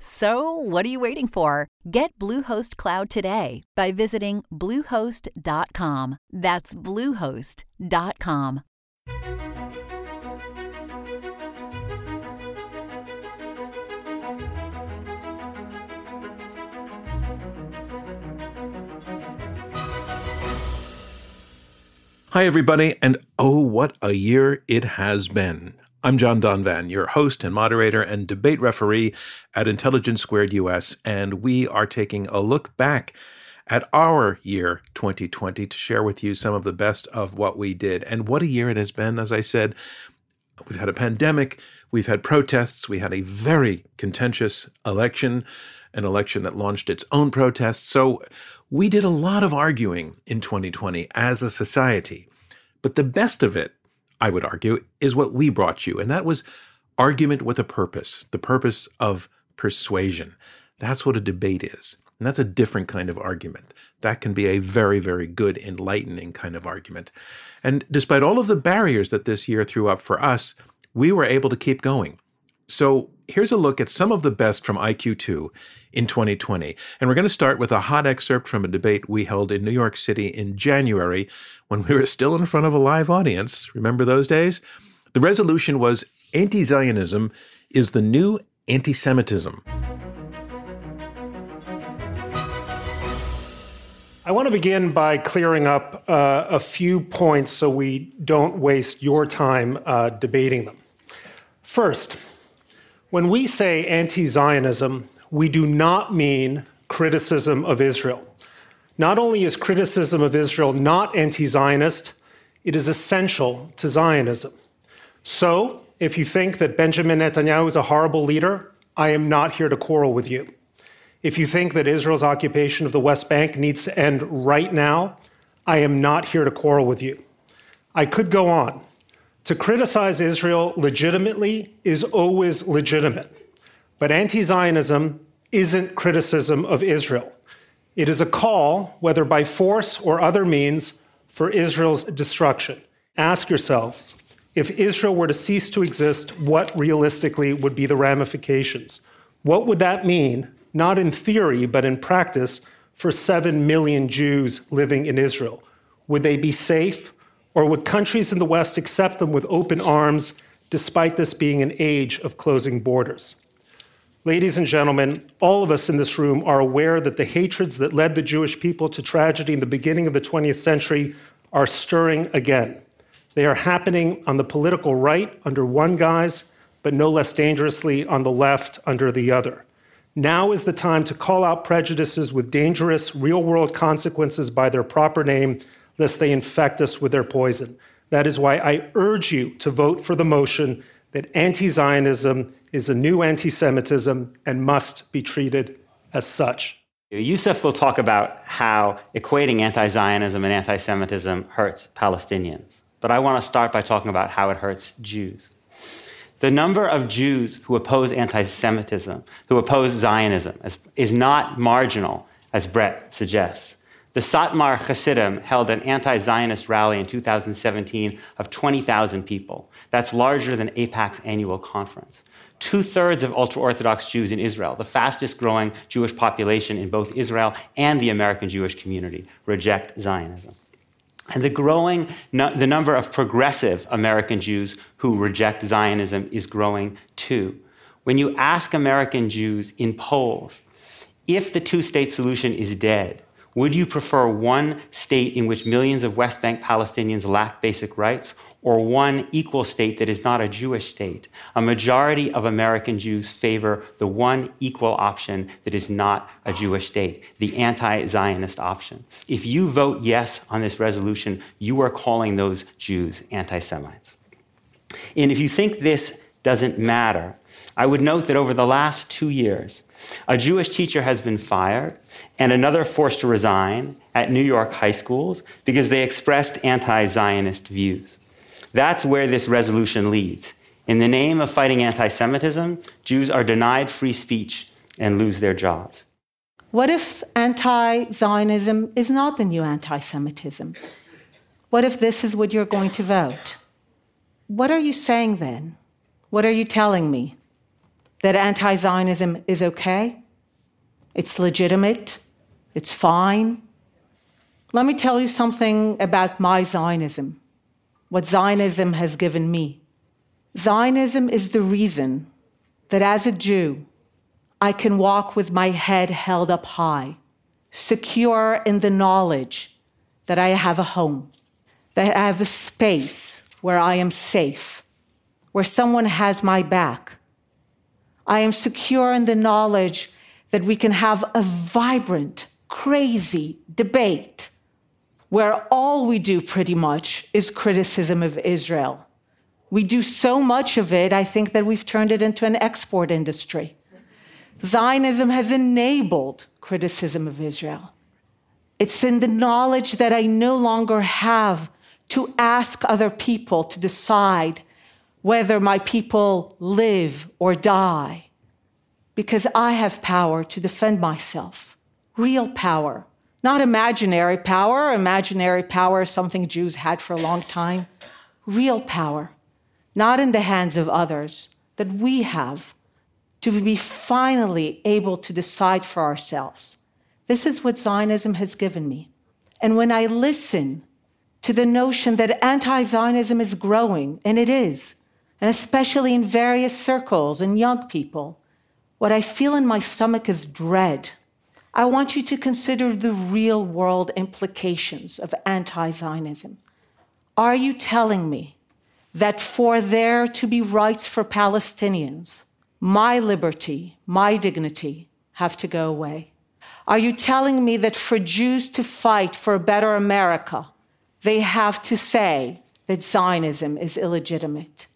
So, what are you waiting for? Get Bluehost Cloud today by visiting Bluehost.com. That's Bluehost.com. Hi, everybody, and oh, what a year it has been. I'm John Donvan, your host and moderator and debate referee at Intelligence Squared US, and we are taking a look back at our year 2020 to share with you some of the best of what we did. And what a year it has been, as I said. We've had a pandemic, we've had protests, we had a very contentious election, an election that launched its own protests. So we did a lot of arguing in 2020 as a society. But the best of it, I would argue, is what we brought you. And that was argument with a purpose, the purpose of persuasion. That's what a debate is. And that's a different kind of argument. That can be a very, very good, enlightening kind of argument. And despite all of the barriers that this year threw up for us, we were able to keep going. So here's a look at some of the best from IQ2 in 2020. And we're going to start with a hot excerpt from a debate we held in New York City in January when we were still in front of a live audience. Remember those days? The resolution was anti Zionism is the new anti Semitism. I want to begin by clearing up uh, a few points so we don't waste your time uh, debating them. First, when we say anti Zionism, we do not mean criticism of Israel. Not only is criticism of Israel not anti Zionist, it is essential to Zionism. So, if you think that Benjamin Netanyahu is a horrible leader, I am not here to quarrel with you. If you think that Israel's occupation of the West Bank needs to end right now, I am not here to quarrel with you. I could go on. To criticize Israel legitimately is always legitimate. But anti Zionism isn't criticism of Israel. It is a call, whether by force or other means, for Israel's destruction. Ask yourselves if Israel were to cease to exist, what realistically would be the ramifications? What would that mean, not in theory, but in practice, for 7 million Jews living in Israel? Would they be safe, or would countries in the West accept them with open arms, despite this being an age of closing borders? Ladies and gentlemen, all of us in this room are aware that the hatreds that led the Jewish people to tragedy in the beginning of the 20th century are stirring again. They are happening on the political right under one guise, but no less dangerously on the left under the other. Now is the time to call out prejudices with dangerous real world consequences by their proper name, lest they infect us with their poison. That is why I urge you to vote for the motion that anti Zionism is a new anti Semitism and must be treated as such. Yusuf will talk about how equating anti Zionism and anti Semitism hurts Palestinians. But I want to start by talking about how it hurts Jews. The number of Jews who oppose anti Semitism, who oppose Zionism, is not marginal, as Brett suggests. The Satmar Hasidim held an anti Zionist rally in 2017 of 20,000 people. That's larger than AIPAC's annual conference. Two thirds of ultra Orthodox Jews in Israel, the fastest growing Jewish population in both Israel and the American Jewish community, reject Zionism. And the growing the number of progressive American Jews who reject Zionism is growing too. When you ask American Jews in polls if the two state solution is dead, would you prefer one state in which millions of West Bank Palestinians lack basic rights, or one equal state that is not a Jewish state. A majority of American Jews favor the one equal option that is not a Jewish state, the anti Zionist option. If you vote yes on this resolution, you are calling those Jews anti Semites. And if you think this doesn't matter, I would note that over the last two years, a Jewish teacher has been fired and another forced to resign at New York high schools because they expressed anti Zionist views. That's where this resolution leads. In the name of fighting anti Semitism, Jews are denied free speech and lose their jobs. What if anti Zionism is not the new anti Semitism? What if this is what you're going to vote? What are you saying then? What are you telling me? That anti Zionism is okay? It's legitimate? It's fine? Let me tell you something about my Zionism, what Zionism has given me. Zionism is the reason that as a Jew, I can walk with my head held up high, secure in the knowledge that I have a home, that I have a space where I am safe, where someone has my back. I am secure in the knowledge that we can have a vibrant, crazy debate where all we do pretty much is criticism of Israel. We do so much of it, I think that we've turned it into an export industry. Zionism has enabled criticism of Israel. It's in the knowledge that I no longer have to ask other people to decide whether my people live or die, because I have power to defend myself, real power, not imaginary power. Imaginary power is something Jews had for a long time. Real power, not in the hands of others, that we have to be finally able to decide for ourselves. This is what Zionism has given me. And when I listen to the notion that anti Zionism is growing, and it is, and especially in various circles and young people, what I feel in my stomach is dread. I want you to consider the real world implications of anti Zionism. Are you telling me that for there to be rights for Palestinians, my liberty, my dignity have to go away? Are you telling me that for Jews to fight for a better America, they have to say that Zionism is illegitimate?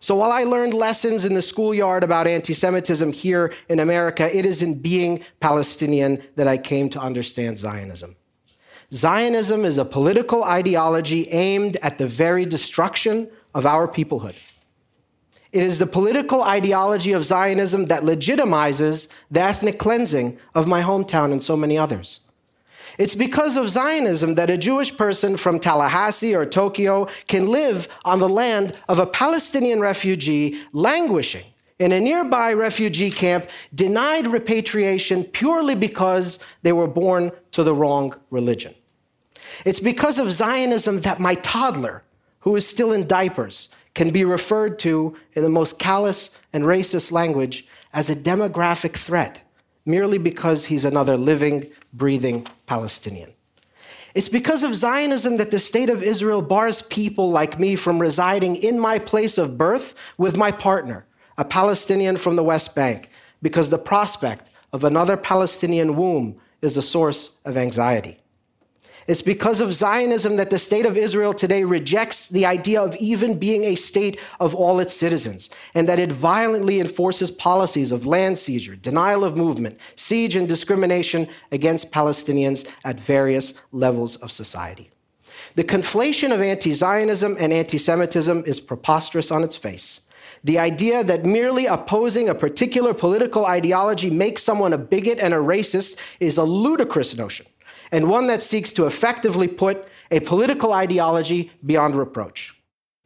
So while I learned lessons in the schoolyard about anti Semitism here in America, it is in being Palestinian that I came to understand Zionism. Zionism is a political ideology aimed at the very destruction of our peoplehood. It is the political ideology of Zionism that legitimizes the ethnic cleansing of my hometown and so many others. It's because of Zionism that a Jewish person from Tallahassee or Tokyo can live on the land of a Palestinian refugee languishing in a nearby refugee camp, denied repatriation purely because they were born to the wrong religion. It's because of Zionism that my toddler, who is still in diapers, can be referred to in the most callous and racist language as a demographic threat, merely because he's another living, breathing Palestinian. It's because of Zionism that the state of Israel bars people like me from residing in my place of birth with my partner, a Palestinian from the West Bank, because the prospect of another Palestinian womb is a source of anxiety. It's because of Zionism that the state of Israel today rejects the idea of even being a state of all its citizens, and that it violently enforces policies of land seizure, denial of movement, siege, and discrimination against Palestinians at various levels of society. The conflation of anti Zionism and anti Semitism is preposterous on its face. The idea that merely opposing a particular political ideology makes someone a bigot and a racist is a ludicrous notion and one that seeks to effectively put a political ideology beyond reproach.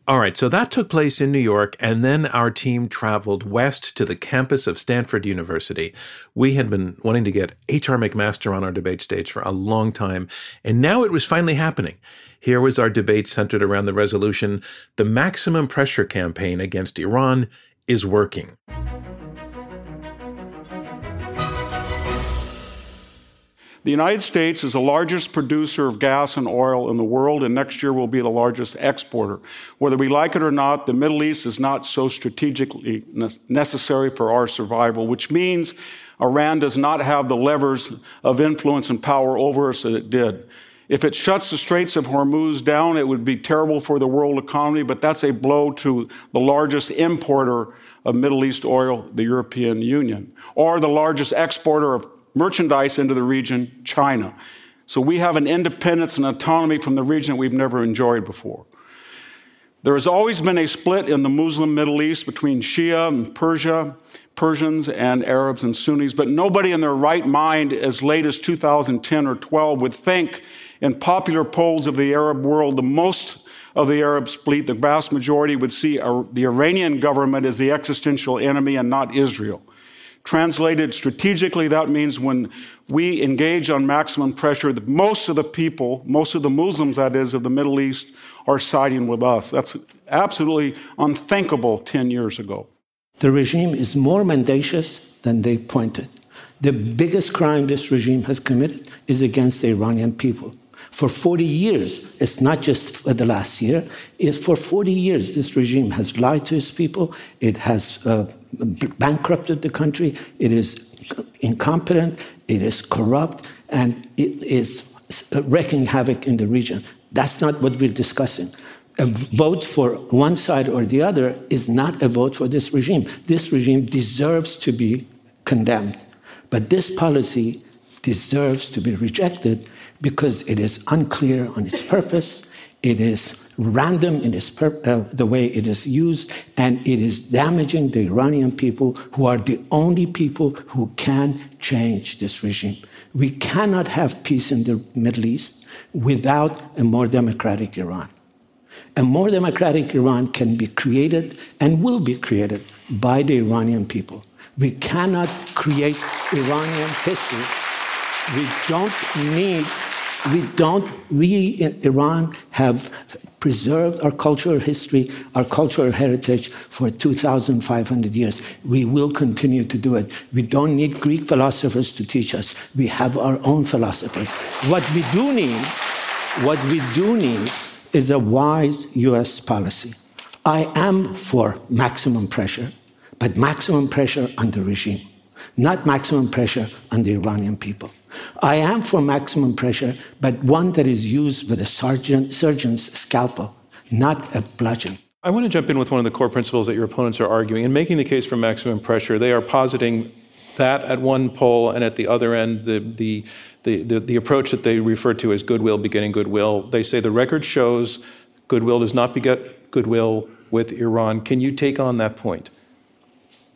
All right, so that took place in New York, and then our team traveled west to the campus of Stanford University. We had been wanting to get H.R. McMaster on our debate stage for a long time, and now it was finally happening. Here was our debate centered around the resolution The Maximum Pressure Campaign Against Iran is Working. The United States is the largest producer of gas and oil in the world, and next year will be the largest exporter. Whether we like it or not, the Middle East is not so strategically necessary for our survival, which means Iran does not have the levers of influence and power over us that it did. If it shuts the Straits of Hormuz down, it would be terrible for the world economy, but that's a blow to the largest importer of Middle East oil, the European Union, or the largest exporter of merchandise into the region, China. So we have an independence and autonomy from the region we've never enjoyed before. There has always been a split in the Muslim Middle East between Shia and Persia, Persians and Arabs and Sunnis, but nobody in their right mind as late as 2010 or 12 would think in popular polls of the Arab world, the most of the Arab split, the vast majority would see the Iranian government as the existential enemy and not Israel. Translated strategically, that means when we engage on maximum pressure, most of the people, most of the Muslims, that is, of the Middle East, are siding with us. That's absolutely unthinkable 10 years ago. The regime is more mendacious than they pointed. The biggest crime this regime has committed is against the Iranian people. For 40 years, it's not just the last year, it's for 40 years, this regime has lied to its people, it has uh, bankrupted the country, it is incompetent, it is corrupt, and it is wreaking havoc in the region. That's not what we're discussing. A vote for one side or the other is not a vote for this regime. This regime deserves to be condemned. But this policy deserves to be rejected because it is unclear on its purpose, it is random in uh, the way it is used, and it is damaging the Iranian people, who are the only people who can change this regime. We cannot have peace in the Middle East without a more democratic Iran. A more democratic Iran can be created and will be created by the Iranian people. We cannot create Iranian history. We don't need we don't, we in Iran have preserved our cultural history, our cultural heritage for 2,500 years. We will continue to do it. We don't need Greek philosophers to teach us. We have our own philosophers. What we do need, what we do need is a wise US policy. I am for maximum pressure, but maximum pressure on the regime, not maximum pressure on the Iranian people. I am for maximum pressure, but one that is used with a surgeon, surgeon's scalpel, not a bludgeon. I want to jump in with one of the core principles that your opponents are arguing. In making the case for maximum pressure, they are positing that at one pole and at the other end, the, the, the, the, the approach that they refer to as goodwill begetting goodwill. They say the record shows goodwill does not beget goodwill with Iran. Can you take on that point?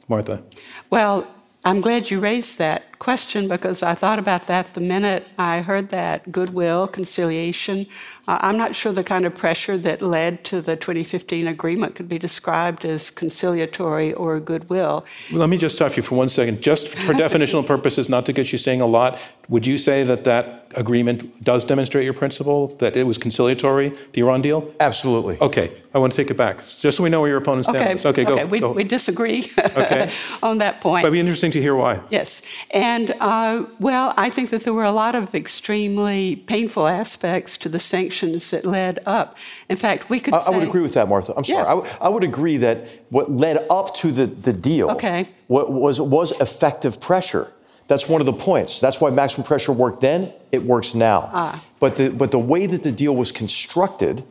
Martha? Well, I'm glad you raised that question because I thought about that the minute I heard that goodwill, conciliation. Uh, I'm not sure the kind of pressure that led to the 2015 agreement could be described as conciliatory or goodwill. Well, let me just stop you for one second. Just for definitional purposes, not to get you saying a lot, would you say that that agreement does demonstrate your principle, that it was conciliatory, the Iran deal? Absolutely. Okay. I want to take it back, just so we know where your opponent stands. Okay, okay, okay. go. We, go. we disagree okay. on that point. But it'd be interesting to hear why. Yes. And, uh, well, I think that there were a lot of extremely painful aspects to the sanctions that led up. In fact, we could I, say, I would agree with that, Martha. I'm sorry. Yeah. I, w- I would agree that what led up to the, the deal Okay. what was, was effective pressure. That's one of the points. That's why maximum pressure worked then, it works now. Ah. But, the, but the way that the deal was constructed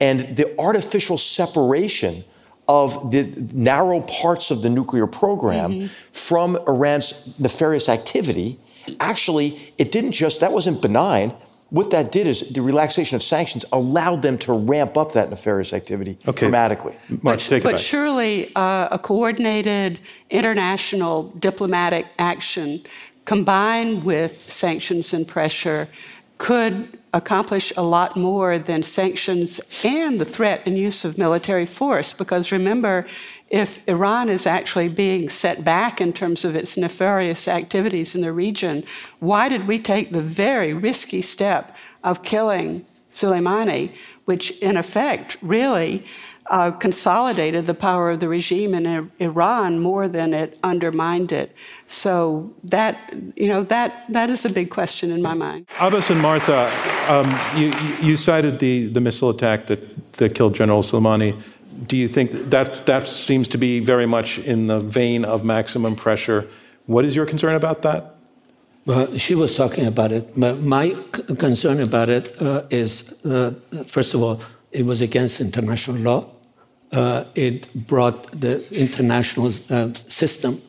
and the artificial separation of the narrow parts of the nuclear program Mm-hmm. from Iran's nefarious activity, actually, it didn't just, that wasn't benign. What that did is the relaxation of sanctions allowed them to ramp up that nefarious activity Okay. dramatically. March, take it but back. surely uh, a coordinated international diplomatic action combined with sanctions and pressure could accomplish a lot more than sanctions and the threat and use of military force. Because remember, if Iran is actually being set back in terms of its nefarious activities in the region, why did we take the very risky step of killing Soleimani, which in effect really uh, consolidated the power of the regime in Iran more than it undermined it. So that you know that that is a big question in my mind. Abbas and Martha, um, you, you cited the, the missile attack that, that killed General Soleimani. Do you think that that seems to be very much in the vein of maximum pressure? What is your concern about that? Well, she was talking about it. My concern about it uh, is, uh, first of all, it was against international law. Uh, it brought the international uh, system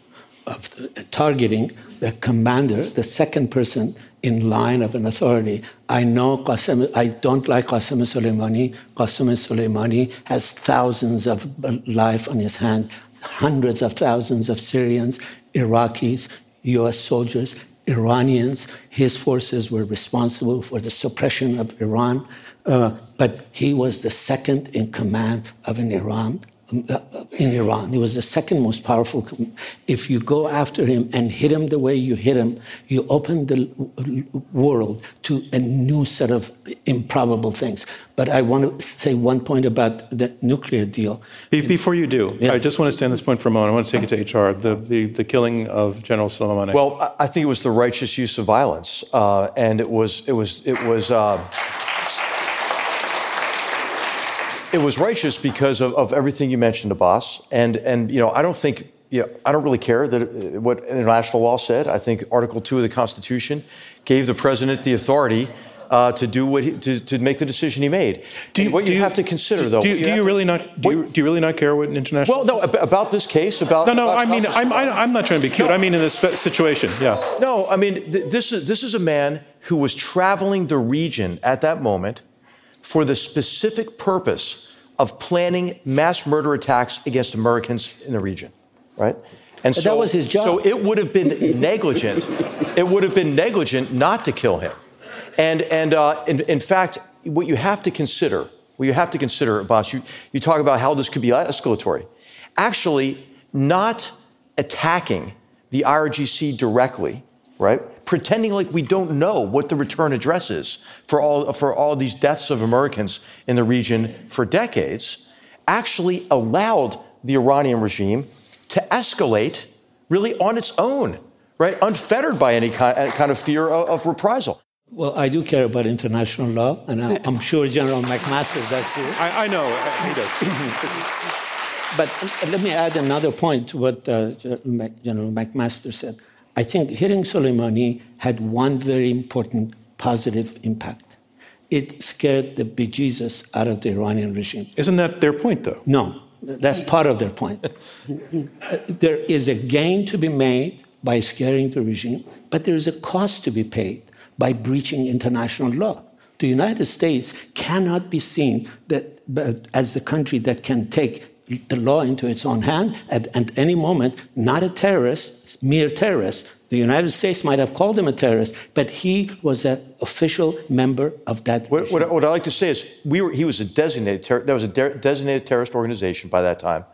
of targeting the commander, the second person in line of an authority. I know Qasem, I don't like Qasem Soleimani. Qasem Soleimani has thousands of life on his hand, hundreds of thousands of Syrians, Iraqis, US soldiers, Iranians. His forces were responsible for the suppression of Iran. Uh, but he was the second in command of an Iran uh, in Iran. He was the second most powerful. If you go after him and hit him the way you hit him, you open the world to a new set of improbable things. But I want to say one point about the nuclear deal. Before you do, yeah. I just want to stay on this point for a moment. I want to take it to HR. The, the, the killing of General Soleimani. Well, I think it was the righteous use of violence, uh, and it was it was it was. It was righteous because of, of everything you mentioned, Abbas. And, and, you know, I don't think, you know, I don't really care that uh, what international law said. I think Article 2 of the Constitution gave the president the authority uh, to do what he, to, to make the decision he made. Do you, what you, you, have to consider, do, though, do, you, do you really to, not do, what, do you really not care what international? Well, no, about this case, about no, no. About I mean, I'm, I'm not trying to be cute. No. I mean, in this situation, yeah. No, I mean, th- this is this is a man who was traveling the region at that moment for the specific purpose of planning mass murder attacks against Americans in the region, right? And so, that was his job. So it would have been negligent. it would have been negligent not to kill him. And, and uh, in, in, fact, what you have to consider, what you have to consider, Boss, you, you talk about how this could be escalatory. Actually, not attacking the IRGC directly, right? Pretending like we don't know what the return address is for all, for all these deaths of Americans in the region for decades, actually allowed the Iranian regime to escalate really on its own, right? Unfettered by any kind, kind of fear of, of reprisal. Well, I do care about international law, and I'm, I'm sure General McMaster does too. I, I know, he does. but let me add another point to what uh, General McMaster said. I think hitting Soleimani had one very important positive impact. It scared the bejesus out of the Iranian regime. Isn't that their point, though? No, that's part of their point. There is a gain to be made by scaring the regime, but there is a cost to be paid by breaching international law. The United States cannot be seen that, as the country that can take the law into its own hand at, at any moment, not a terrorist, mere terrorist. The United States might have called him a terrorist, but he was an official member of that. What, what, what I like to say is, we were, he was a designated ter- that was a de- designated terrorist organization by that time,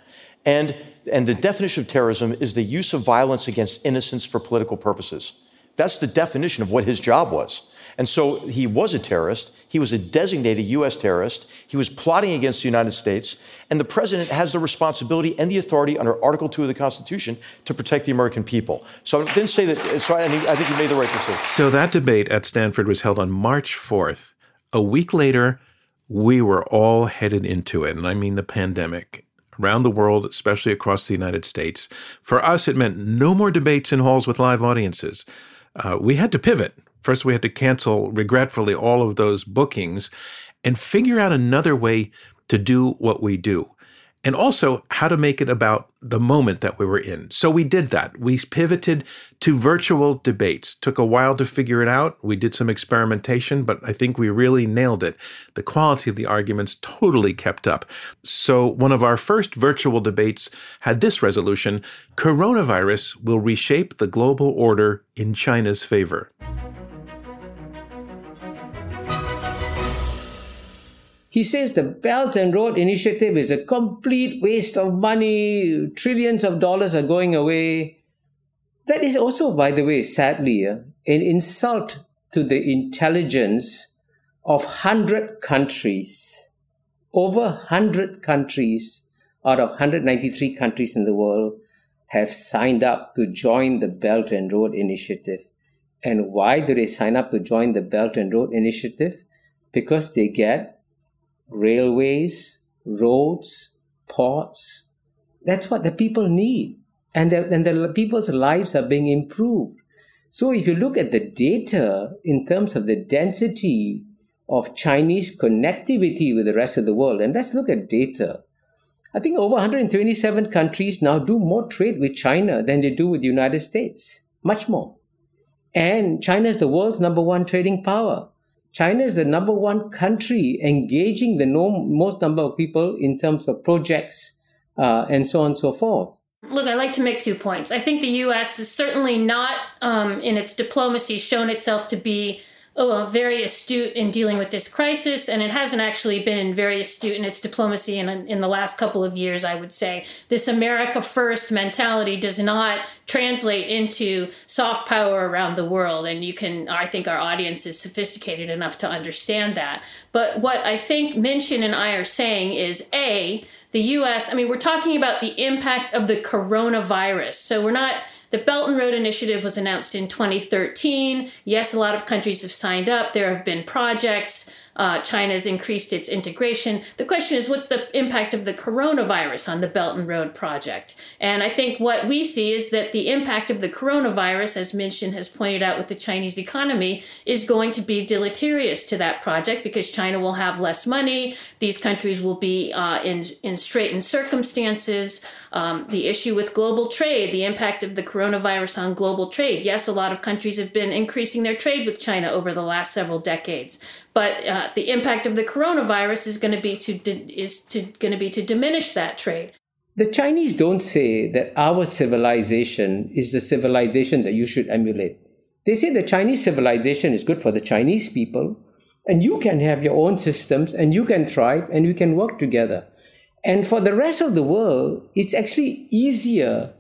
and and the definition of terrorism is the use of violence against innocents for political purposes. That's the definition of what his job was. And so he was a terrorist. He was a designated U.S. terrorist. He was plotting against the United States. And the president has the responsibility and the authority under Article 2 of the Constitution to protect the American people. So I didn't say that. So I, I think he made the right decision. So that debate at Stanford was held on March 4th. A week later, we were all headed into it. And I mean the pandemic around the world, especially across the United States. For us, it meant no more debates in halls with live audiences. Uh, we had to pivot. First, we had to cancel regretfully all of those bookings and figure out another way to do what we do. And also how to make it about the moment that we were in. So we did that. We pivoted to virtual debates. Took a while to figure it out. We did some experimentation, but I think we really nailed it. The quality of the arguments totally kept up. So one of our first virtual debates had this resolution Coronavirus will reshape the global order in China's favor. He says the Belt and Road Initiative is a complete waste of money, trillions of dollars are going away. That is also, by the way, sadly, uh, an insult to the intelligence of 100 countries over 100 countries out of 193 countries in the world have signed up to join the Belt and Road Initiative. And why do they sign up to join the Belt and Road Initiative? Because they get railways, roads, ports. That's what the people need. And the, and the people's lives are being improved. So if you look at the data in terms of the density of Chinese connectivity with the rest of the world, and let's look at data. I think over 127 countries now do more trade with China than they do with the United States. Much more. And China is the world's number one trading power. China is the number one country engaging the no, most number of people in terms of projects uh, and so on and so forth. Look, I like to make two points. I think the U.S. is certainly not, um, in its diplomacy, shown itself to be oh, very astute in dealing with this crisis, and it hasn't actually been very astute in its diplomacy in, in the last couple of years, I would say. This America First mentality does not translate into soft power around the world, and you can, I think our audience is sophisticated enough to understand that. But what I think Minxin and I are saying is A, the US, I mean, we're talking about the impact of the coronavirus. So we're not the Belt and Road Initiative was announced in 2013. Yes, a lot of countries have signed up. There have been projects. Uh, China's increased its integration. The question is, what's the impact of the coronavirus on the Belt and Road project? And I think what we see is that the impact of the coronavirus, as Minxin has pointed out with the Chinese economy, is going to be deleterious to that project because China will have less money. These countries will be uh, in in straitened circumstances. Um, the issue with global trade, the impact of the coronavirus on global trade. Yes, a lot of countries have been increasing their trade with China over the last several decades, but uh, Uh, the impact of the coronavirus is going to be to is to going to be to diminish that trade. The Chinese don't say that our civilization is the civilization that you should emulate. They say the Chinese civilization is good for the Chinese people, and you can have your own systems, and you can thrive, and we can work together. And for the rest of the world, it's actually easier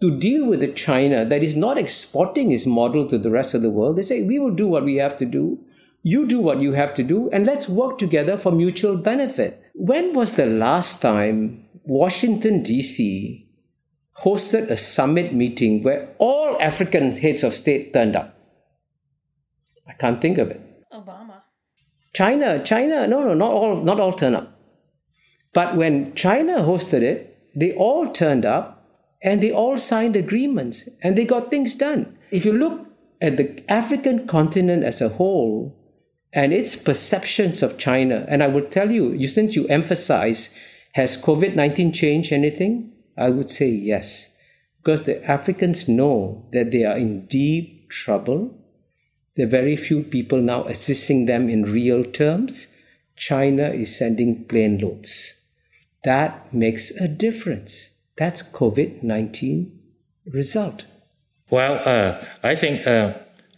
to deal with a China that is not exporting its model to the rest of the world. They say, we will do what we have to do. You do what you have to do, and let's work together for mutual benefit. When was the last time Washington, D.C. hosted a summit meeting where all African heads of state turned up? I can't think of it. Obama. China, China, no, no, not all, not all turn up. But when China hosted it, they all turned up and they all signed agreements and they got things done. If you look at the African continent as a whole and its perceptions of China, and I will tell you, you since you emphasize, has COVID 19 changed anything? I would say yes. Because the Africans know that they are in deep trouble. There are very few people now assisting them in real terms. China is sending plane loads. That makes a difference. That's COVID 19 result. Well, uh, I think uh,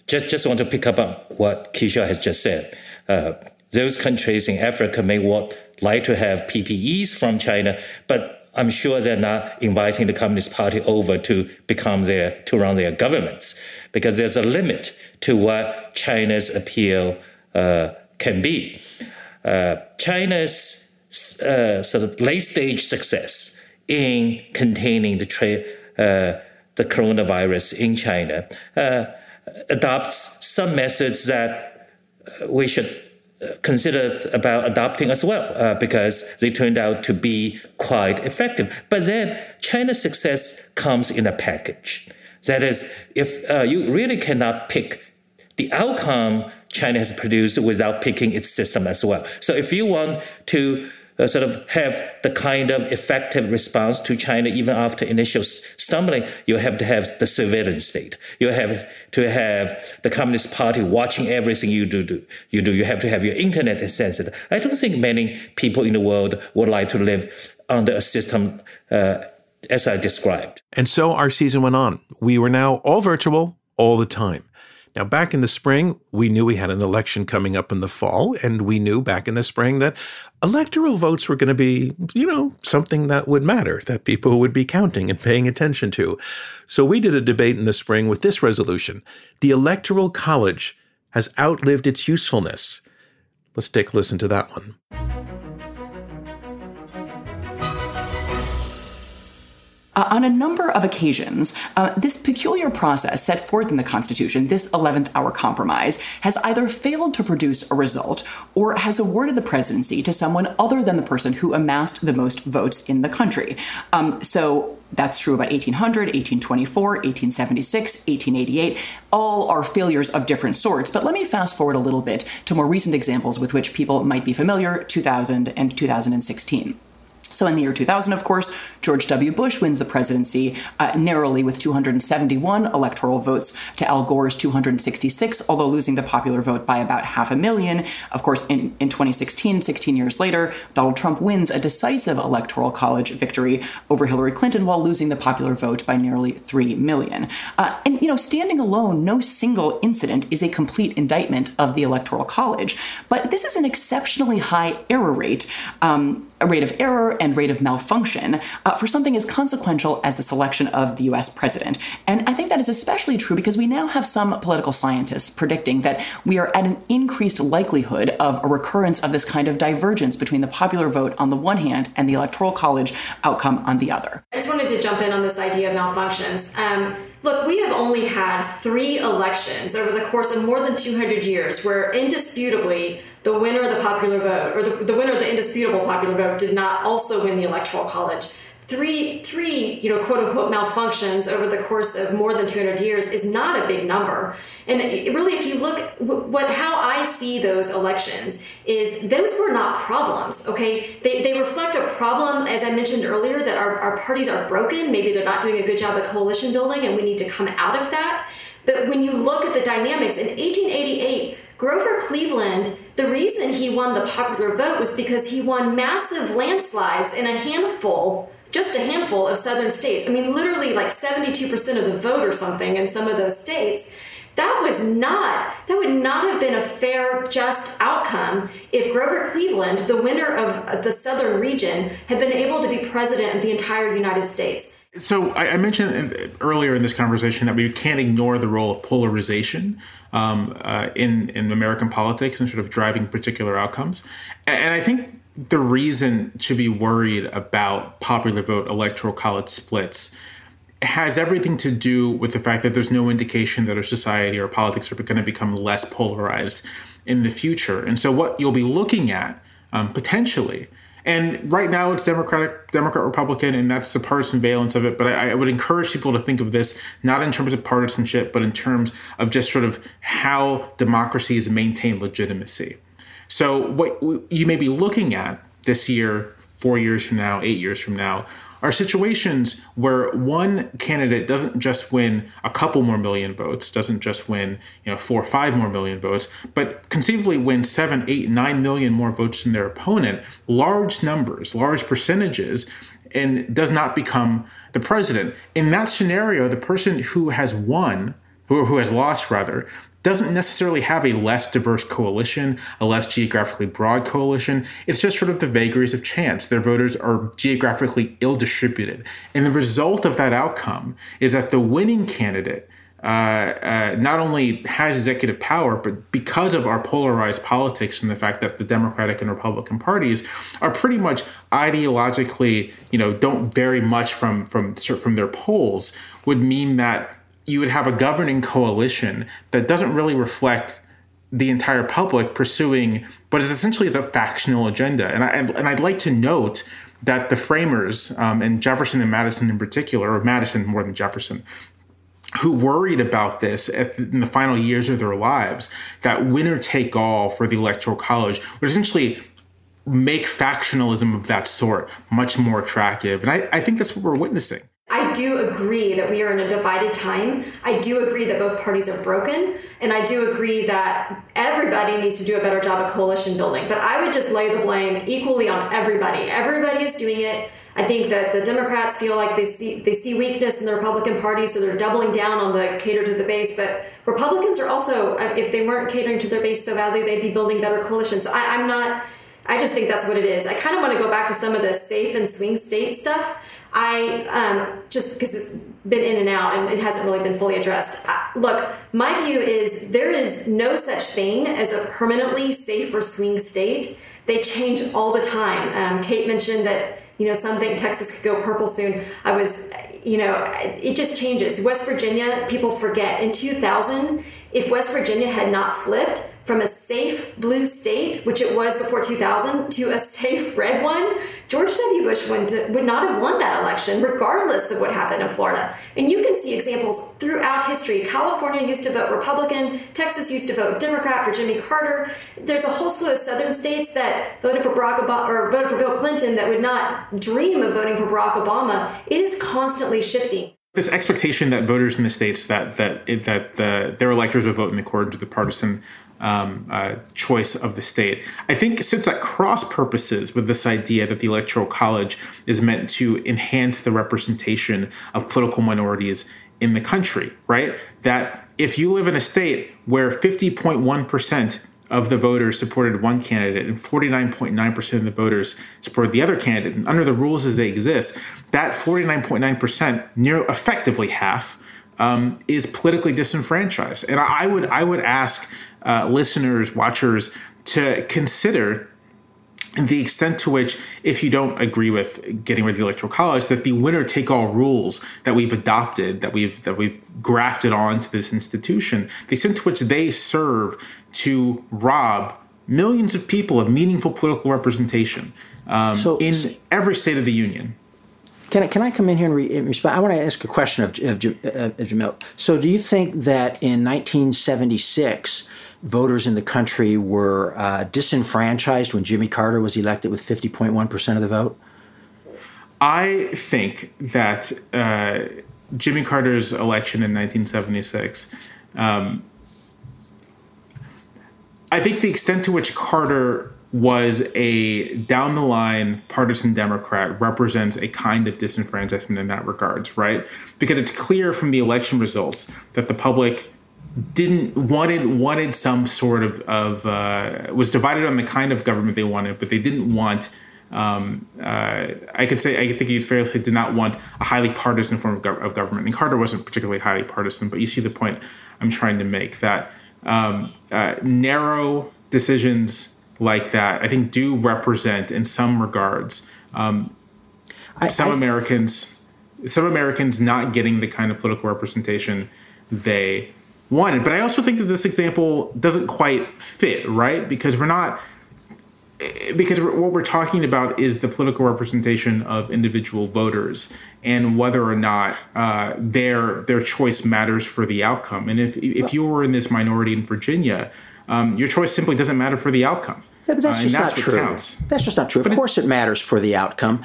just, just want to pick up on what Kishore has just said. Uh, those countries in Africa may want, like to have PPEs from China, but I'm sure they're not inviting the Communist Party over to become their, to run their governments because there's a limit to what China's appeal uh, can be. Uh, China's uh, sort of late stage success in containing the tra- uh, the coronavirus in China uh, adopts some methods that we should uh, consider about adopting as well uh, because they turned out to be quite effective. But then China's success comes in a package. That is, if uh, you really cannot pick the outcome China has produced without picking its system as well. So if you want to uh, sort of have the kind of effective response to China even after initial stumbling, you have to have the surveillance state. You have to have the Communist Party watching everything you do. do you do. You have to have your internet censored. I don't think many people in the world would like to live under a system uh, as I described. And so our season went on. We were now all virtual all the time. Now, back in the spring, we knew we had an election coming up in the fall, and we knew back in the spring that electoral votes were going to be, you know, something that would matter, that people would be counting and paying attention to. So we did a debate in the spring with this resolution The Electoral College has outlived its usefulness. Let's take a listen to that one. Uh, on a number of occasions, uh, this peculiar process set forth in the Constitution, this 11th hour compromise, has either failed to produce a result or has awarded the presidency to someone other than the person who amassed the most votes in the country. Um, so that's true about 1800, 1824, 1876, 1888. All are failures of different sorts. But let me fast forward a little bit to more recent examples with which people might be familiar 2000 and 2016. So, in the year 2000, of course, George W. Bush wins the presidency uh, narrowly with 271 electoral votes to Al Gore's 266, although losing the popular vote by about half a million. Of course, in, in 2016, 16 years later, Donald Trump wins a decisive electoral college victory over Hillary Clinton while losing the popular vote by nearly 3 million. Uh, and, you know, standing alone, no single incident is a complete indictment of the electoral college. But this is an exceptionally high error rate. Um, a rate of error and rate of malfunction uh, for something as consequential as the selection of the US president. And I think that is especially true because we now have some political scientists predicting that we are at an increased likelihood of a recurrence of this kind of divergence between the popular vote on the one hand and the electoral college outcome on the other. I just wanted to jump in on this idea of malfunctions. Um, Look, we have only had three elections over the course of more than 200 years where indisputably the winner of the popular vote, or the, the winner of the indisputable popular vote, did not also win the electoral college. Three three you know quote unquote malfunctions over the course of more than 200 years is not a big number. And really if you look what how i see those elections is those were not problems okay? They, they reflect a problem as i mentioned earlier that our, our parties are broken. Maybe they're not doing a good job of coalition building and we need to come out of that. But when you look at the dynamics in 1888 Grover Cleveland, the reason he won the popular vote was because he won massive landslides in a handful just a handful of southern states. I mean, literally like 72% of the vote or something in some of those states. That was not, that would not have been a fair, just outcome if Grover Cleveland, the winner of the southern region, had been able to be president of the entire United States. So I, mentioned earlier in this conversation that we can't ignore the role of polarization um, uh, in in American politics and sort of driving particular outcomes. And I think the reason to be worried about popular vote electoral college splits has everything to do with the fact that there's no indication that our society or politics are going to become less polarized in the future. And so, what you'll be looking at um, potentially, and right now it's Democratic, Democrat, Republican, and that's the partisan valence of it. But I, I would encourage people to think of this not in terms of partisanship, but in terms of just sort of how democracy is maintained legitimacy. So, what you may be looking at this year, four years from now, eight years from now, are situations where one candidate doesn't just win a couple more million votes, doesn't just win, you know, four or five more million votes, but conceivably win seven, eight, nine million more votes than their opponent, large numbers, large percentages, and does not become the president. In that scenario, the person who has won, who, who has lost rather, doesn't necessarily have a less diverse coalition, a less geographically broad coalition. It's just sort of the vagaries of chance. Their voters are geographically ill distributed. And the result of that outcome is that the winning candidate uh, uh, not only has executive power, but because of our polarized politics and the fact that the Democratic and Republican parties are pretty much ideologically, you know, don't vary much from from from their polls, would mean that you would have a governing coalition that doesn't really reflect the entire public pursuing what is essentially is a factional agenda. And, I, and I'd like to note that the framers, um, and Jefferson and Madison in particular, or Madison more than Jefferson, who worried about this the, in the final years of their lives, that winner take all for the Electoral College would essentially make factionalism of that sort much more attractive. And I, I think that's what we're witnessing. I do agree that we are in a divided time. I do agree that both parties are broken. And I do agree that everybody needs to do a better job of coalition building. But I would just lay the blame equally on everybody. Everybody is doing it. I think that the Democrats feel like they see they see weakness in the Republican Party, so they're doubling down on the cater to the base. But Republicans are also, uh, if they weren't catering to their base so badly, they'd be building better coalitions. So I, I'm not. I just think that's what it is. I kind of want to go back to some of the safe and swing state stuff. I um, just because it's been in and out and it hasn't really been fully addressed. I, look, my view is there is no such thing as a permanently safe or swing state. They change all the time. Um, Kate mentioned that you know some think Texas could go purple soon. I was you know, it just changes. West Virginia, people forget. In 2000, if West Virginia had not flipped from a safe blue state, which it was before 2000, to a safe red one, George W. Bush would, would not have won that election, regardless of what happened in Florida. And you can see examples throughout history. California used to vote Republican, Texas used to vote Democrat for Jimmy Carter. There's a whole slew of southern states that voted for Barack Obama or voted for Bill Clinton that would not dream of voting for Barack Obama. It is constantly shifting this expectation that voters in the states that that that the, their electors will vote in accordance with the partisan um, uh, choice of the state. I think sits at cross purposes with this idea that the electoral college is meant to enhance the representation of political minorities in the country. Right? That if you live in a state where fifty point one percent of the voters supported one candidate and 49.9% of the voters supported the other candidate. And under the rules as they exist, that 49.9%, near effectively half, um, is politically disenfranchised. And I would I would ask uh, listeners, watchers, to consider the extent to which, if you don't agree with getting rid of the electoral college, that the winner take all rules that we've adopted, that we've that we've grafted onto this institution, the extent to which they serve to rob millions of people of meaningful political representation um, so, in every state of the union. Can I, can I come in here and, re- respond? I want to ask a question of, of, of Jamil. So, do you think that in 1976, voters in the country were uh, disenfranchised when Jimmy Carter was elected with 50.1% of the vote? I think that uh, Jimmy Carter's election in 1976, um, I think the extent to which Carter was a down the line partisan Democrat represents a kind of disenfranchisement in that regards, right? Because it's clear from the election results that the public didn't wanted wanted some sort of of uh, was divided on the kind of government they wanted, but they didn't want. Um, uh, I could say I think you'd fairly say did not want a highly partisan form of, of, government. And Carter wasn't particularly highly partisan, but you see the point I'm trying to make that um, uh, narrow decisions like that I think do represent in some regards um, I, some I, Americans some Americans not getting the kind of political representation they wanted. But I also think that this example doesn't quite fit, right? Because we're not because what we're talking about is the political representation of individual voters and whether or not uh, their their choice matters for the outcome. And if if you were in this minority in Virginia, um, your choice simply doesn't matter for the outcome. Yeah, but that's uh, just that's not true. Counts. That's just not true. But of course, it matters for the outcome.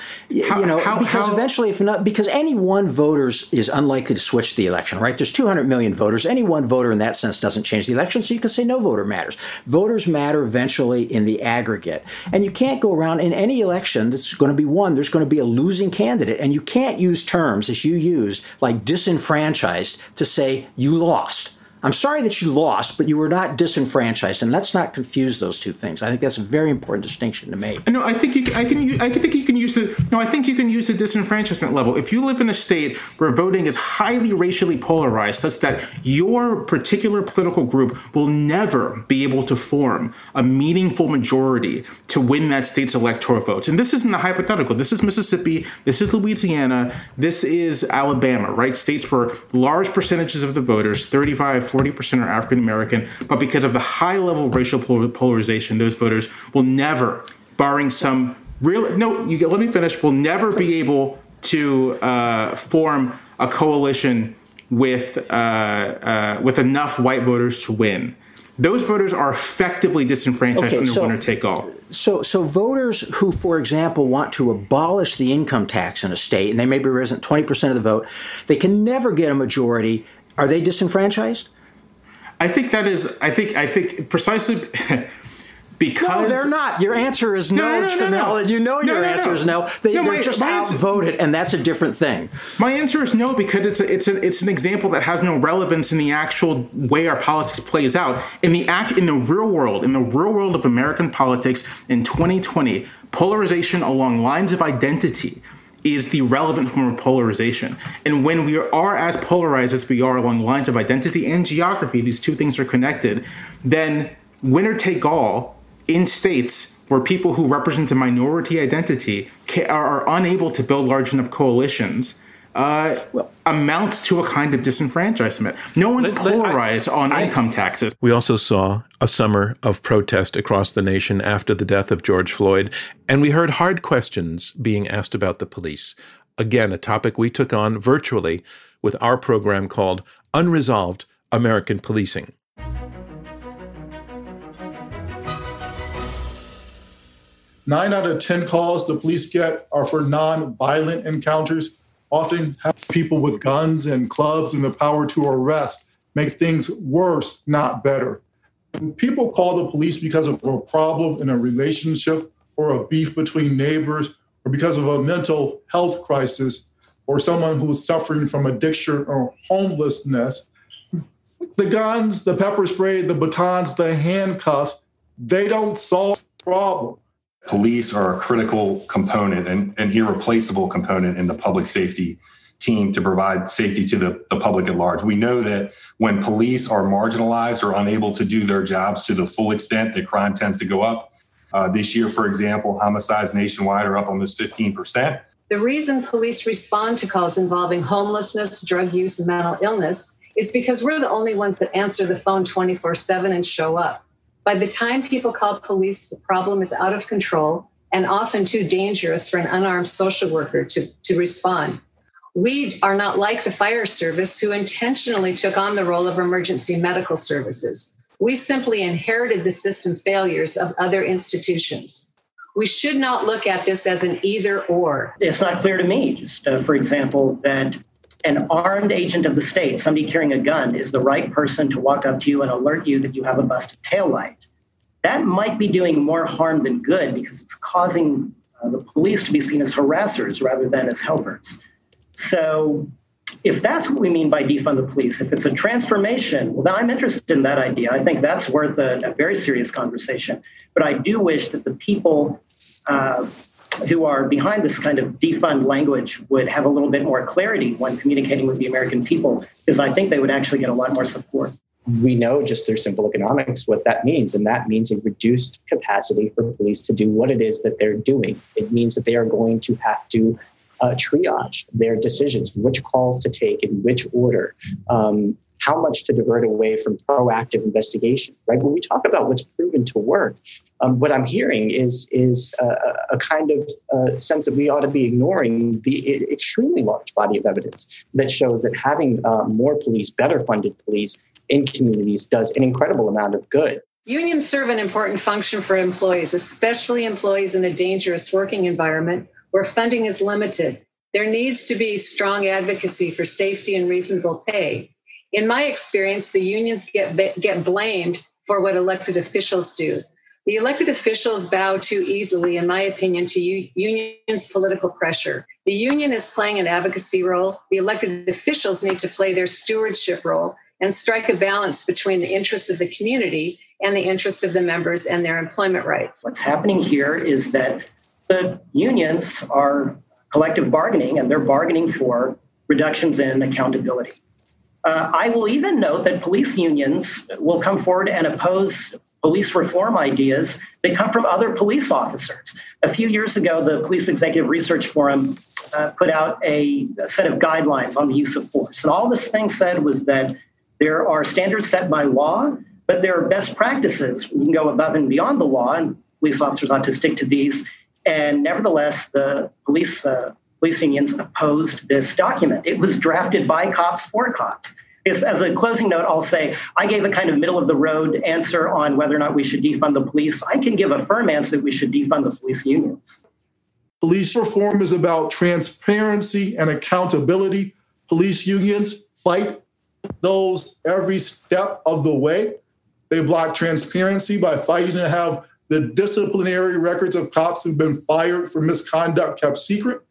How, you know, how, because how, eventually, if not, because any one voter is unlikely to switch the election. Right? There's 200 million voters. Any one voter, in that sense, doesn't change the election. So you can say no voter matters. Voters matter eventually in the aggregate, and you can't go around in any election that's going to be won. There's going to be a losing candidate, and you can't use terms as you used like disenfranchised to say you lost I'm sorry that you lost, but you were not disenfranchised, and let's not confuse those two things. I think that's a very important distinction to make. No, I think you, I can. I think you can use the. No, I think you can use the disenfranchisement level. If you live in a state where voting is highly racially polarized, such that your particular political group will never be able to form a meaningful majority to win that state's electoral votes, and this isn't a hypothetical. This is Mississippi. This is Louisiana. This is Alabama. Right? States where large percentages of the voters, 35 40% are African American, but because of the high level of racial polarization, those voters will never, barring some real, no, you, let me finish, will never be able to uh, form a coalition with, uh, uh, with enough white voters to win those voters are effectively disenfranchised okay, under so, winner take all. So, so voters who, for example, want to abolish the income tax in a state, and they maybe represent 20% of the vote, they can never get a majority. Are they disenfranchised? I think that is. I think. I think precisely. because no, they're not. Your answer is no, no, no, no, no You know your answer is no. They, are just outvoted, and that's a different thing. My answer is no because it's a, it's a, it's an example that has no relevance in the actual way our politics plays out in the act in the real world in the real world of American politics in 2020. Polarization along lines of identity is the relevant form of polarization. And when we are as polarized as we are along lines of identity and geography, these two things are connected, then winner take all in states where people who represent a minority identity are, unable to build large enough coalitions uh, well, amounts to a kind of disenfranchisement. No one's polarized on I, income taxes. We also saw a summer of protest across the nation after the death of George Floyd, and we heard hard questions being asked about the police. Again, a topic we took on virtually with our program called Unresolved American Policing. Nine out of 10 calls the police get are for non-violent encounters, often have people with guns and clubs and the power to arrest, make things worse, not better. When people call the police because of a problem in a relationship or a beef between neighbors or because of a mental health crisis or someone who's suffering from addiction or homelessness, the guns, the pepper spray, the batons, the handcuffs, they don't solve the problem. Police are a critical component and an irreplaceable component in the public safety team to provide safety to the, the public at large. We know that when police are marginalized or unable to do their jobs to the full extent that crime tends to go up, uh, this year, for example, homicides nationwide are up almost 15%. The reason police respond to calls involving homelessness, drug use, and mental illness is because we're the only ones that answer the phone 24 7 and show up. By the time people call police, the problem is out of control and often too dangerous for an unarmed social worker to, to respond. We are not like the fire service who intentionally took on the role of emergency medical services. We simply inherited the system failures of other institutions. We should not look at this as an either or. It's not clear to me, just uh, for example, that an armed agent of the state, somebody carrying a gun, is the right person to walk up to you and alert you that you have a busted tail light. That might be doing more harm than good because it's causing uh, the police to be seen as harassers rather than as helpers. So, if that's what we mean by defund the police, if it's a transformation, well, I'm interested in that idea. I think that's worth a, a very serious conversation. But I do wish that the people uh, who are behind this kind of defund language would have a little bit more clarity when communicating with the American people, because I think they would actually get a lot more support. We know just through simple economics what that means, and that means a reduced capacity for police to do what it is that they're doing. It means that they are going to have to uh, triage their decisions, which calls to take in which order, um, how much to divert away from proactive investigation, right? When we talk about what's proven to work, um, what I'm hearing is, is a, a kind of uh, sense that we ought to be ignoring the extremely large body of evidence that shows that having uh, more police, better funded police in communities does an incredible amount of good. Unions serve an important function for employees, especially employees in a dangerous working environment where funding is limited. There needs to be strong advocacy for safety and reasonable pay. In my experience, the unions get, get blamed for what elected officials do. The elected officials bow too easily, in my opinion, to unions' political pressure. The union is playing an advocacy role. The elected officials need to play their stewardship role and strike a balance between the interests of the community and the interest of the members and their employment rights. What's happening here is that the unions are collective bargaining and they're bargaining for reductions in accountability. Uh, I will even note that police unions will come forward and oppose police reform ideas that come from other police officers. A few years ago, the Police Executive Research Forum uh, put out a, a, set of guidelines on the use of force. And all this thing said was that there are standards set by law, but there are best practices. We can go above and beyond the law, and police officers ought to stick to these. And nevertheless, the police uh, police unions opposed this document. It was drafted by cops for cops. as a closing note, I'll say I gave a kind of middle of the road answer on whether or not we should defund the police. I can give a firm answer that we should defund the police unions. Police reform is about transparency and accountability. Police unions fight those every step of the way. They block transparency by fighting to have the disciplinary records of cops who've been fired for misconduct kept secret.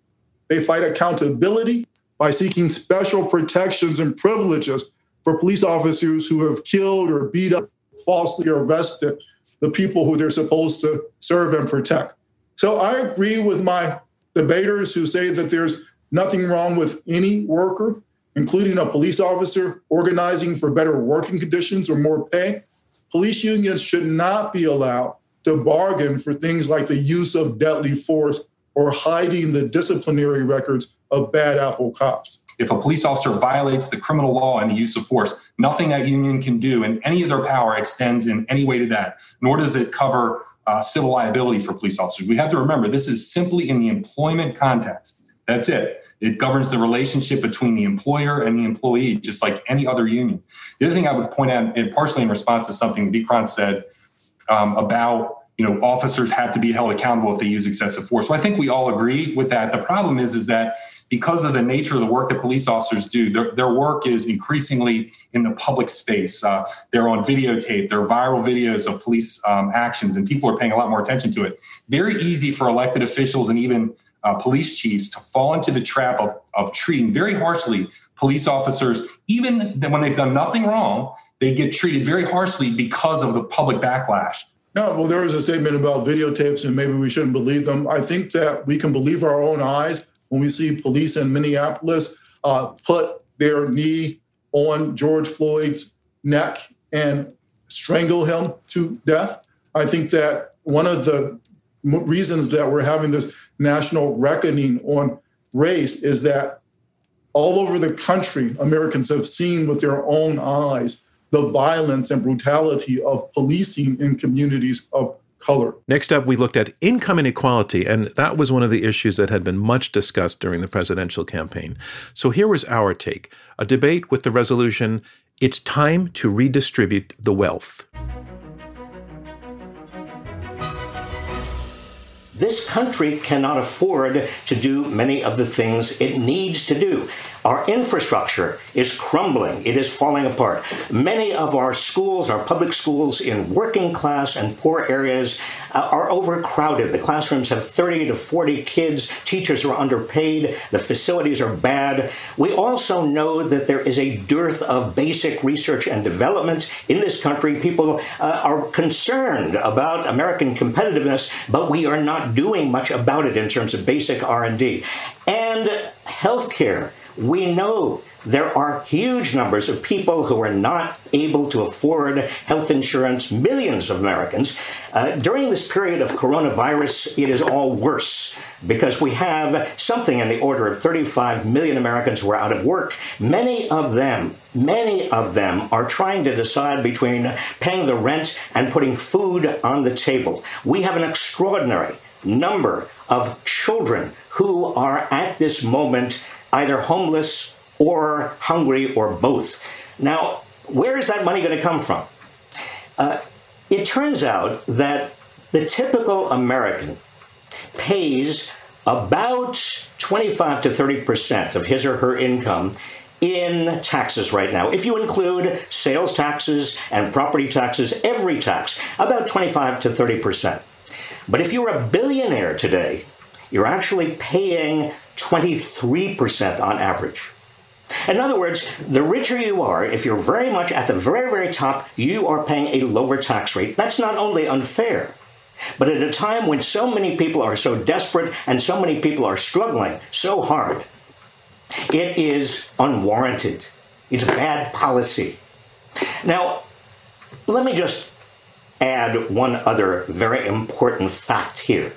They fight accountability by seeking special protections and privileges for police officers who have killed or beat up, falsely arrested the people who they're supposed to serve and protect. So I agree with my debaters who say that there's nothing wrong with any worker, including a police officer, organizing for better working conditions or more pay. Police unions should not be allowed to bargain for things like the use of deadly force or hiding the disciplinary records of bad apple cops. If a police officer violates the criminal law and the use of force, nothing that union can do and any of their power extends in any way to that, nor does it cover uh, civil liability for police officers. We have to remember this is simply in the employment context. That's it. It governs the relationship between the employer and the employee, just like any other union. The other thing I would point out, and partially in response to something Vikrant said um, about you know officers have to be held accountable if they use excessive force. So I think we all agree with that. The problem is is that because of the nature of the work that police officers do, their, their work is increasingly in the public space. Uh, they're on videotape, they're viral videos of police um, actions, and people are paying a lot more attention to it. Very easy for elected officials and even uh, police chiefs to fall into the trap of, of treating very harshly police officers, even when they've done nothing wrong, they get treated very harshly because of the public backlash. No, well, there was a statement about videotapes, and maybe we shouldn't believe them. I think that we can believe our own eyes when we see police in Minneapolis uh, put their knee on George Floyd's neck and strangle him to death. I think that one of the reasons that we're having this national reckoning on race is that all over the country, Americans have seen with their own eyes the violence and brutality of policing in communities of color. Next up, we looked at income inequality, and that was one of the issues that had been much discussed during the presidential campaign. So here was our take a debate with the resolution It's time to redistribute the wealth. This country cannot afford to do many of the things it needs to do. Our infrastructure is crumbling, it is falling apart. Many of our schools, our public schools in working class and poor areas, uh, are overcrowded. The classrooms have 30 to 40 kids, teachers are underpaid, the facilities are bad. We also know that there is a dearth of basic research and development in this country. People uh, are concerned about American competitiveness, but we are not doing much about it in terms of basic R&D. And healthcare we know there are huge numbers of people who are not able to afford health insurance, millions of Americans. Uh, during this period of coronavirus, it is all worse because we have something in the order of 35 million Americans who are out of work. Many of them, many of them are trying to decide between paying the rent and putting food on the table. We have an extraordinary number of children who are at this moment either homeless or hungry or both. Now, where is that money going to come from? Uh, it turns out that the typical American pays about 25 to 30 percent of his or her income in taxes right now. If you include sales taxes and property taxes, every tax, about 25 to 30 percent. But if you're a billionaire today, you're actually paying 23% on average. In other words, the richer you are, if you're very much at the very, very top, you are paying a lower tax rate. That's not only unfair, but at a time when so many people are so desperate and so many people are struggling so hard, it is unwarranted. It's bad policy. Now, let me just add one other very important fact here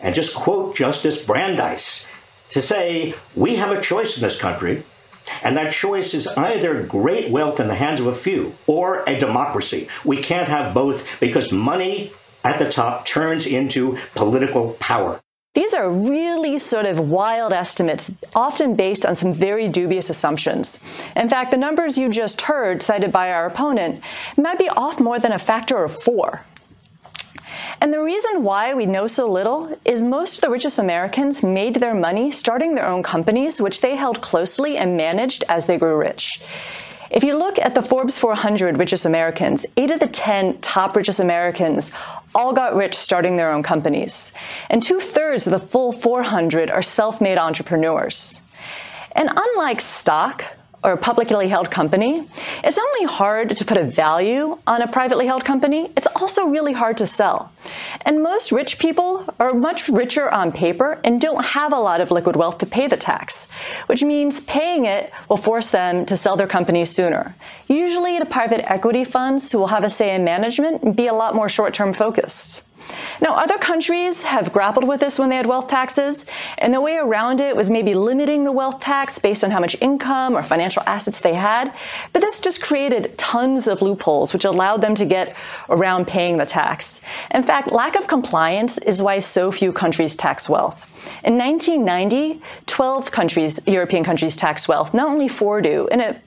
and just quote Justice Brandeis to say we have a choice in this country, and that choice is either great wealth in the hands of a few or a democracy. We can't have both because money at the top turns into political power. These are really sort of wild estimates, often based on some very dubious assumptions. In fact, the numbers you just heard, cited by our opponent, might be off more than a factor of four. And the reason why we know so little is most of the richest Americans made their money starting their own companies, which they held closely and managed as they grew rich. If you look at the Forbes 400 richest Americans, eight of the 10 top richest Americans all got rich starting their own companies. And two thirds of the full 400 are self made entrepreneurs. And unlike stock, or a publicly held company, it's only hard to put a value on a privately held company, it's also really hard to sell. And most rich people are much richer on paper and don't have a lot of liquid wealth to pay the tax, which means paying it will force them to sell their companies sooner. Usually to private equity funds who will have a say in management and be a lot more short term focused. Now, other countries have grappled with this when they had wealth taxes, and the way around it was maybe limiting the wealth tax based on how much income or financial assets they had. But this just created tons of loopholes, which allowed them to get around paying the tax. In fact, lack of compliance is why so few countries tax wealth. In 1990, 12 countries, European countries, tax wealth. Not only four do, and it,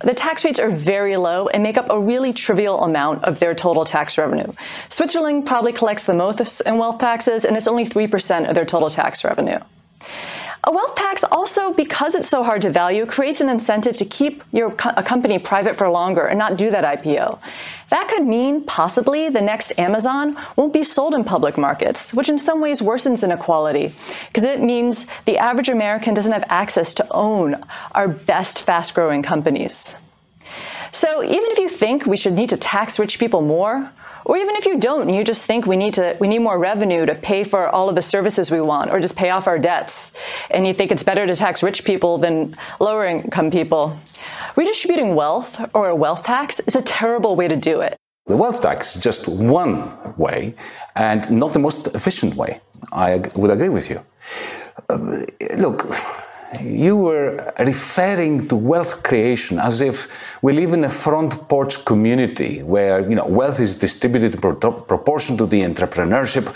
the tax rates are very low and make up a really trivial amount of their total tax revenue. Switzerland probably collects the most in wealth taxes, and it's only 3% of their total tax revenue. A wealth tax also, because it's so hard to value, creates an incentive to keep your co- a company private for longer and not do that IPO. That could mean possibly the next Amazon won't be sold in public markets, which in some ways worsens inequality, because it means the average American doesn't have access to own our best fast growing companies. So even if you think we should need to tax rich people more, or even if you don't, you just think we need to we need more revenue to pay for all of the services we want or just pay off our debts, and you think it's better to tax rich people than lower income people. Redistributing wealth or a wealth tax is a terrible way to do it. The wealth tax is just one way and not the most efficient way. I would agree with you. Uh, look, you were referring to wealth creation as if we live in a front porch community where you know wealth is distributed pro- proportion to the entrepreneurship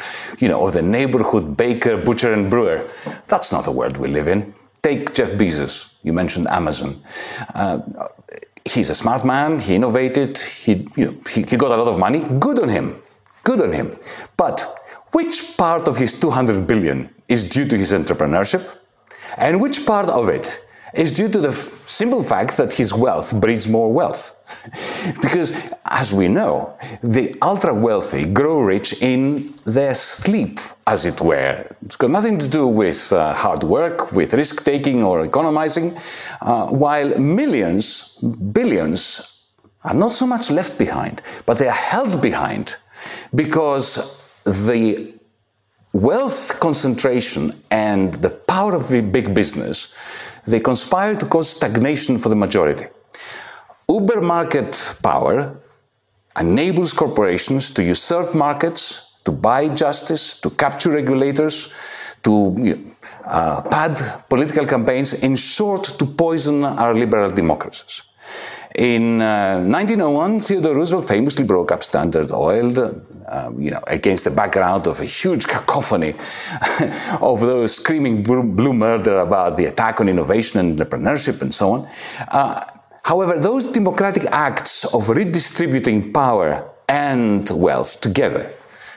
you know of the neighborhood baker butcher and brewer. That's not the world we live in. Take jeff bezos. You mentioned amazon. Uh, he's a smart man. He innovated. He, you know, he, he got a lot of money. Good on him. Good on him. But which part of his 200 billion is due to his entrepreneurship and which part of it is due to the simple fact that his wealth breeds more wealth. because, as we know, the ultra wealthy grow rich in their sleep, as it were. It's got nothing to do with uh, hard work, with risk taking, or economizing, uh, while millions, billions, are not so much left behind, but they are held behind because the wealth concentration and the power of big business, they conspire to cause stagnation for the majority. Uber market power enables corporations to usurp markets, to buy justice, to capture regulators, to uh, pad political campaigns, in short, to poison our liberal democracies. In uh, 1901, Theodore Roosevelt famously broke up Standard Oil, uh, you know, against the background of a huge cacophony of those screaming blue murder about the attack on innovation and entrepreneurship and so on. Uh, however, those democratic acts of redistributing power and wealth together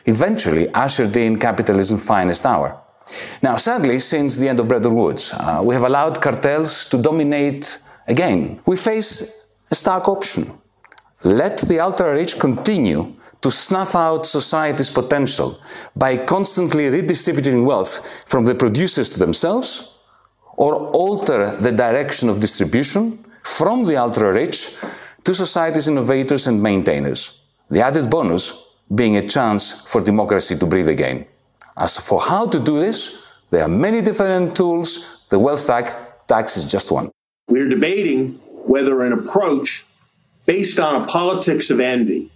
eventually ushered in capitalism's finest hour. Now, sadly, since the end of Bretton Woods, uh, we have allowed cartels to dominate again. We face a stark option. Let the ultra rich continue to snuff out society's potential by constantly redistributing wealth from the producers to themselves, or alter the direction of distribution from the ultra rich to society's innovators and maintainers. The added bonus being a chance for democracy to breathe again. As for how to do this, there are many different tools. The wealth tax, tax is just one. We're debating whether an approach based on a politics of envy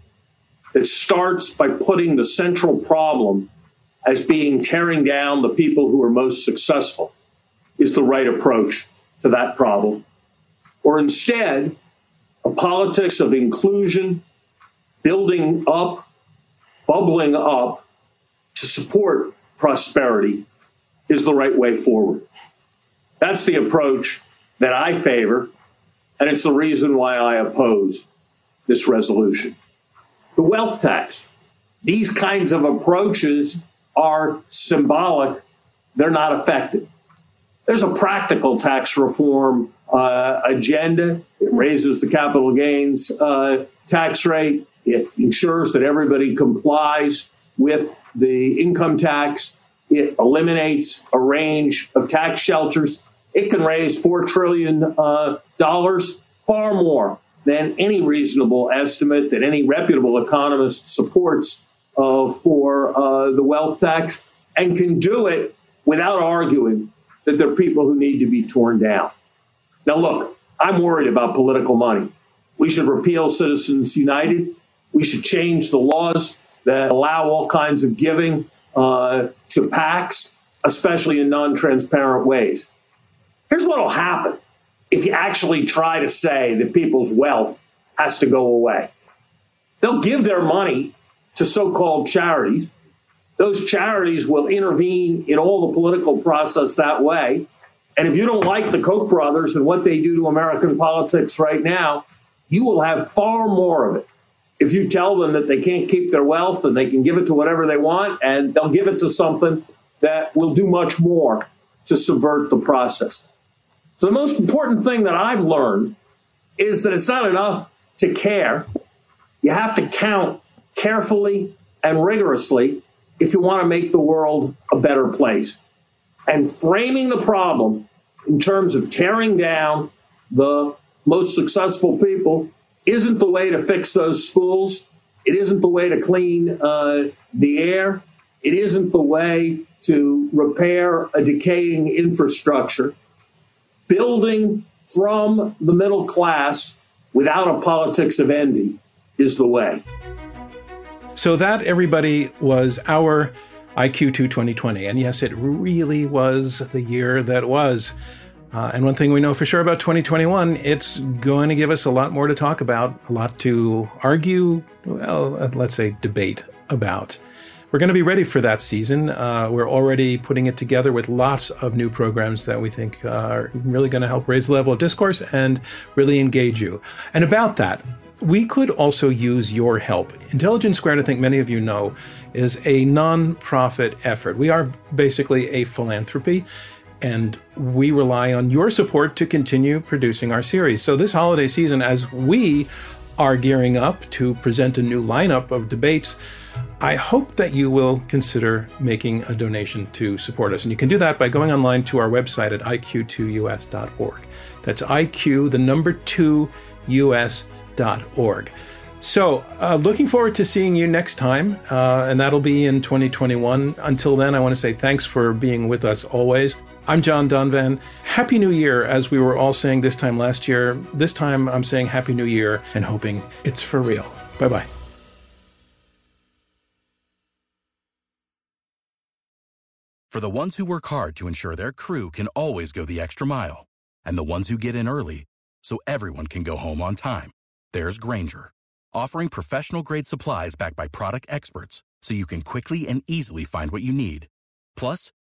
that starts by putting the central problem as being tearing down the people who are most successful is the right approach to that problem. Or instead, a politics of inclusion, building up, bubbling up to support prosperity is the right way forward. That's the approach that I favor and it's the reason why I oppose this resolution. The wealth tax. These kinds of approaches are symbolic, they're not effective. There's a practical tax reform uh, agenda. It raises the capital gains uh, tax rate. It ensures that everybody complies with the income tax. It eliminates a range of tax shelters it can raise $4 trillion, uh, far more than any reasonable estimate that any reputable economist supports uh, for uh, the wealth tax and can do it without arguing that there are people who need to be torn down. Now, look, I'm worried about political money. We should repeal Citizens United. We should change the laws that allow all kinds of giving uh, to PACs, especially in non transparent ways. Here's what will happen if you actually try to say that people's wealth has to go away. They'll give their money to so called charities. Those charities will intervene in all the political process that way. And if you don't like the Koch brothers and what they do to American politics right now, you will have far more of it if you tell them that they can't keep their wealth and they can give it to whatever they want and they'll give it to something that will do much more to subvert the process. So, the most important thing that I've learned is that it's not enough to care. You have to count carefully and rigorously if you want to make the world a better place. And framing the problem in terms of tearing down the most successful people isn't the way to fix those schools. It isn't the way to clean uh, the air. It isn't the way to repair a decaying infrastructure. Building from the middle class without a politics of envy is the way. So, that, everybody, was our IQ2 2020. And yes, it really was the year that was. Uh, and one thing we know for sure about 2021, it's going to give us a lot more to talk about, a lot to argue, well, uh, let's say debate about. We're going to be ready for that season. Uh, we're already putting it together with lots of new programs that we think are really going to help raise the level of discourse and really engage you. And about that, we could also use your help. Intelligence Squared, I think many of you know, is a nonprofit effort. We are basically a philanthropy and we rely on your support to continue producing our series. So, this holiday season, as we are gearing up to present a new lineup of debates, I hope that you will consider making a donation to support us. And you can do that by going online to our website at iq2us.org. That's IQ, the number two, us.org. So, uh, looking forward to seeing you next time, uh, and that'll be in 2021. Until then, I want to say thanks for being with us always. I'm John Donvan. Happy New Year, as we were all saying this time last year. This time I'm saying Happy New Year and hoping it's for real. Bye bye. For the ones who work hard to ensure their crew can always go the extra mile, and the ones who get in early so everyone can go home on time, there's Grainger, offering professional grade supplies backed by product experts so you can quickly and easily find what you need. Plus,